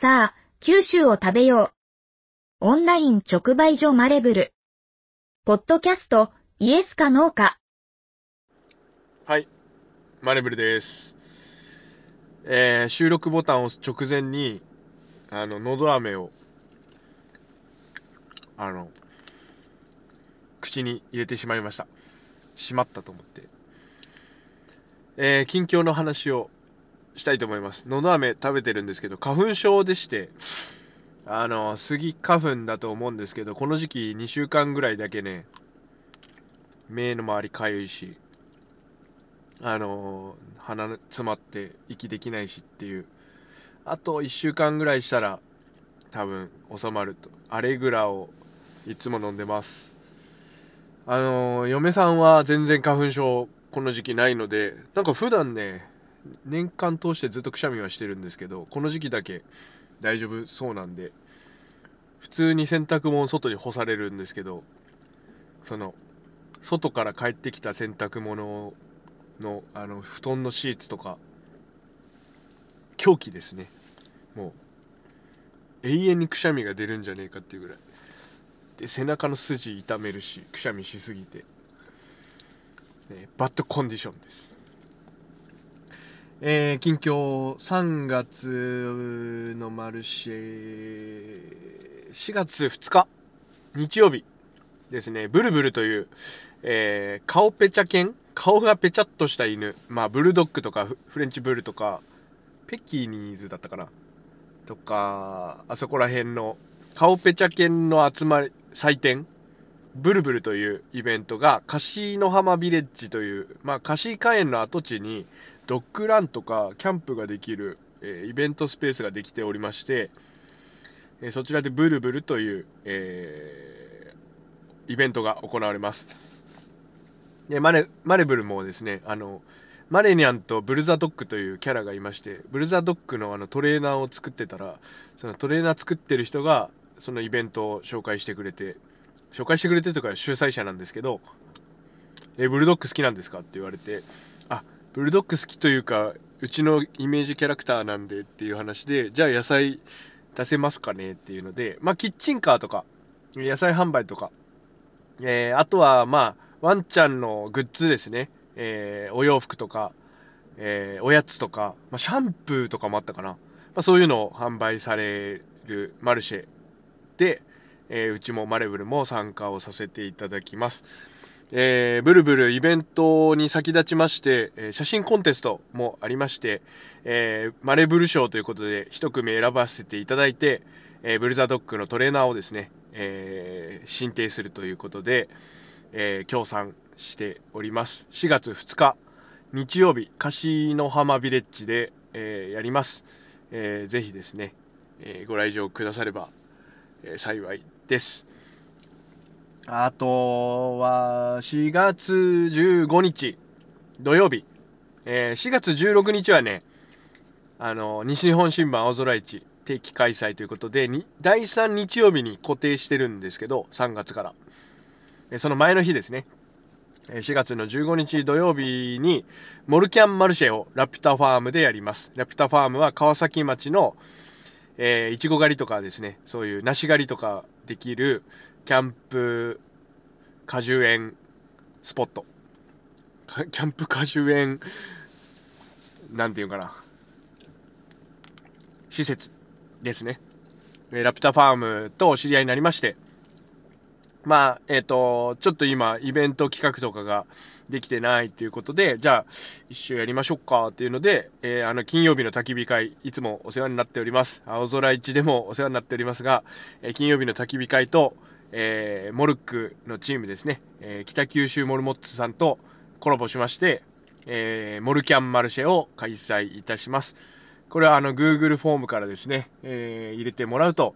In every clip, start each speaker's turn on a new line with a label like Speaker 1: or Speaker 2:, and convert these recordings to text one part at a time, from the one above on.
Speaker 1: さあ、九州を食べよう。オンライン直売所マレブル。ポッドキャスト、イエスかノーか。
Speaker 2: はい、マネブルです。えー収録ボタンを押す直前に、あの、のど飴を、あの、口に入れてしまいました。しまったと思って。えー近況の話をしたいと思います。のど飴食べてるんですけど、花粉症でして、あの、スギ花粉だと思うんですけど、この時期2週間ぐらいだけね、目の周りかゆいし、あの鼻詰まって息できないしっていう。あと1週間ぐらいしたら多分収まると。アレグラをいつも飲んでます。あの嫁さんは全然花粉症この時期ないのでなんか普段ね年間通してずっとくしゃみはしてるんですけどこの時期だけ大丈夫そうなんで普通に洗濯物外に干されるんですけどその外から帰ってきた洗濯物のあの布団のシーツとか狂気ですね。もう永遠にくしゃみが出るんじゃねえかっていうぐらい。で背中の筋痛めるしくしゃみしすぎて、ねバッドコンディションです。えー近況。3月のマルシェ。4月2日。日曜日ですね。ブルブルというえー顔ペチャ犬。顔がペチャっとした犬。まあブルドッグとかフレンチブルとかペキニーズだったかな。とかあそこら辺の顔ペチャ犬の集まり祭典。ブルブルというイベントが樫の浜ビレッジというまあ樫花園の跡地にドッグランとかキャンプができる、えイベントスペースができておりまして、えそちらでブルブルという、えイベントが行われますでマレマレブルもですねあのマレニャンとブルザドッグというキャラがいましてブルザドッグのあのトレーナーを作ってたらそのトレーナー作ってる人がそのイベントを紹介してくれて紹介してくれてとか主催者なんですけど「えブルドッグ好きなんですか?」って言われて「ブルドッグ好きというかうちのイメージキャラクターなんで」っていう話でじゃあ野菜出せますかねっていうのでまあキッチンカーとか野菜販売とかえーあとはまあワンちゃんのグッズですね、えーお洋服とか、えーおやつとか、まあ、シャンプーとかもあったかな、まあ、そういうのを販売されるマルシェで、えーうちもマレブルも参加をさせていただきます、えーブルブルイベントに先立ちまして、えー写真コンテストもありまして、えーマレブル賞ということで一組選ばせていただいて、えブルザドッグのトレーナーをですね、えー申請するということで、え協賛しております。4月2日日曜日樫の浜ビレッジで、えやります、えーぜひですね、えご来場くだされば、え幸いです。あとは4月15日土曜日、えー4月16日はねあの西日本新聞青空市定期開催ということで第3日曜日に固定してるんですけど3月から。えその前の日ですね。4月の15日土曜日にモルキャンマルシェをラピュタファームでやります。ラピュタファームは川崎町のえーいちご狩りとかですねそういう梨狩りとかできるキャンプ果樹園スポット。キャンプ果樹園なんていうかな。施設ですね。ラピュタファームとお知り合いになりまして。まあ、えっ、と、ちょっと今、イベント企画とかができてないっていうことで、じゃあ、一周やりましょうかっていうので、えーあの、金曜日の焚き火会、いつもお世話になっております。青空市でもお世話になっておりますが、えー金曜日の焚き火会と、えーモルックのチームですね、えー北九州モルモッツさんとコラボしまして、えーモルキャンマルシェを開催いたします。これはあの Google フォームからですね、えー入れてもらうと、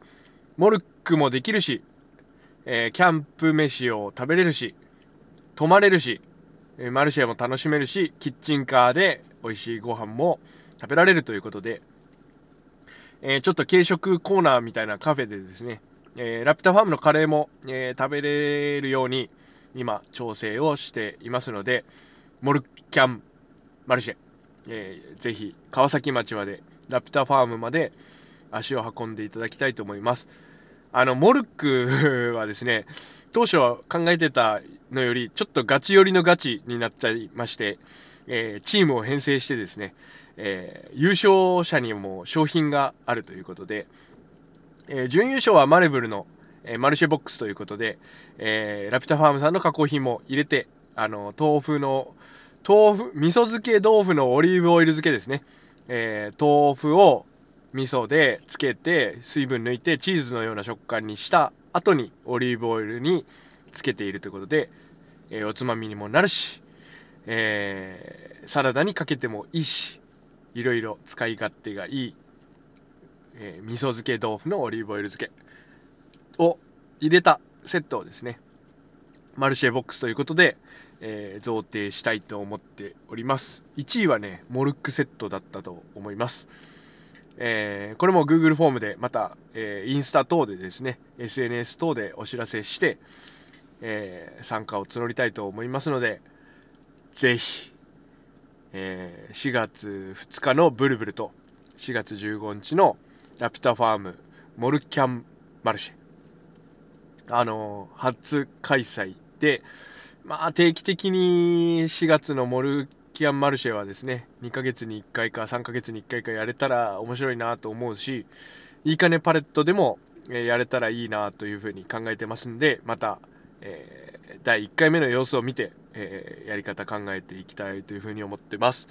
Speaker 2: モルックもできるし、えーキャンプ飯を食べれるし、泊まれるし、えマルシェも楽しめるし、キッチンカーで美味しいご飯も食べられるということで、えちょっと軽食コーナーみたいなカフェでですね、えーラピュタファームのカレーも、えー食べれるように今調整をしていますので、モルキャンマルシェ、えーぜひ川崎町まで、ラピュタファームまで、足を運んでいただきたいと思います。あの、モルックはですね、当初は考えてたのより、ちょっとガチ寄りのガチになっちゃいまして、えー、チームを編成してですね、えー、優勝者にも商品があるということで、えー、準優勝はマレブルの、えマルシェボックスということで、えラピュタファームさんの加工品も入れて、あの、豆腐の、豆腐、味噌漬け豆腐のオリーブオイル漬けですね。え豆腐を味噌でつけて水分抜いてチーズのような食感にした後にオリーブオイルにつけているということで、えー、おつまみにもなるし、えー、サラダにかけてもいいしいろいろ使い勝手がいい、えー、味噌漬け豆腐のオリーブオイル漬けを入れたセットをですねマルシェボックスということで、えー、贈呈したいと思っております。1位はねモルックセットだったと思います。えー、これも Google フォームでまた、えー、インスタ等でですね SNS 等でお知らせして、えー、参加を募りたいと思いますのでぜひ、えー、4月2日のブルブルと4月15日のラピュタファームモルキャンマルシェあの初開催でまあ定期的に4月のモルキアンマルシェはですね、2ヶ月に1回か3ヶ月に1回かやれたら面白いなと思うし、いいかねパレットでも、えやれたらいいなというふうに考えてますんで、また、えー、第1回目の様子を見て、えー、やり方考えていきたいというふうに思ってます。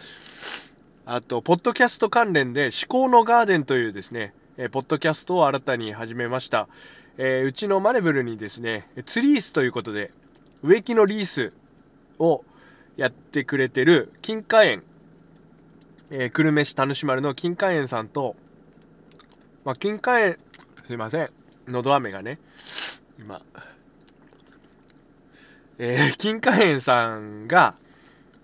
Speaker 2: あと、ポッドキャスト関連で、思考のガーデンというですね、えー、ポッドキャストを新たに始めました。えー、うちのマレブルにですね、ツリースということで、植木のリースを、やってくれてる金華園、えー、久留米市田主丸の金華園さんと、まあ、金華園、すいません、のど飴がね、今、えー、金華園さんが、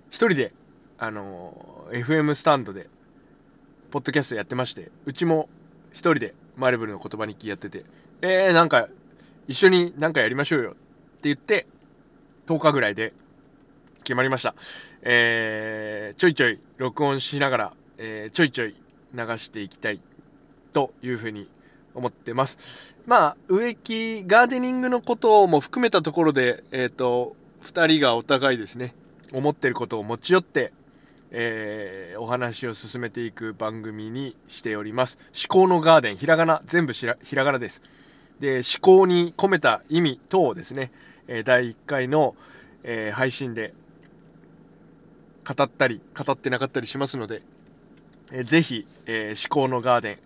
Speaker 2: 一人で、あのー、FM スタンドで、ポッドキャストやってまして、うちも一人でマレブルの言葉日記やってて、えー、なんか、一緒になんかやりましょうよって言って、10日ぐらいで決まりました。えー、ちょいちょい録音しながら、えー、ちょいちょい流していきたいというふうに思ってます。まあ、植木、ガーデニングのことも含めたところで、えっ、ー、と、二人がお互いですね、思ってることを持ち寄って、えー、お話を進めていく番組にしております。思考のガーデン、ひらがな、全部ひらがなです。で、思考に込めた意味等をですね、え第1回の、えー、配信で語ったり、語ってなかったりしますので、えー、ぜひ、えー、思考のガーデン、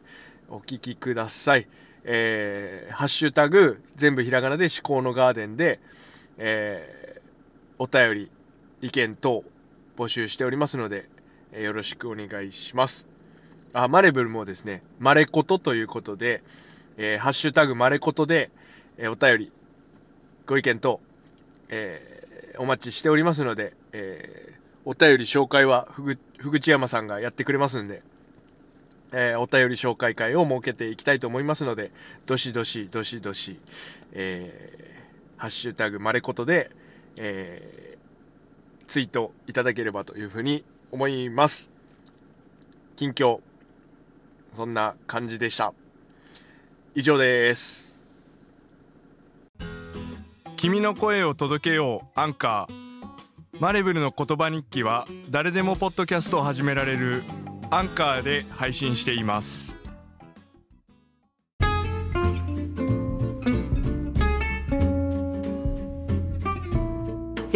Speaker 2: お聞きください。えー、ハッシュタグ、全部ひらがなで思考のガーデンで、えー、お便り、意見等募集しておりますので、えー、よろしくお願いします。あ、マレブルもですね、マレコトということで、えー、ハッシュタグマレコトで、えー、お便り、ご意見等、えー、お待ちしておりますので、えー、お便り紹介はふぐ、ふぐち山さんがやってくれますんで、えー、お便り紹介会を設けていきたいと思いますので、どしどし、どしどし、えー、ハッシュタグまれことで、えー、ツイートいただければというふうに思います。近況、そんな感じでした。以上です。
Speaker 3: 君の声を届けようアンカーマレブルの言葉日記は誰でもポッドキャストを始められるアンカーで配信しています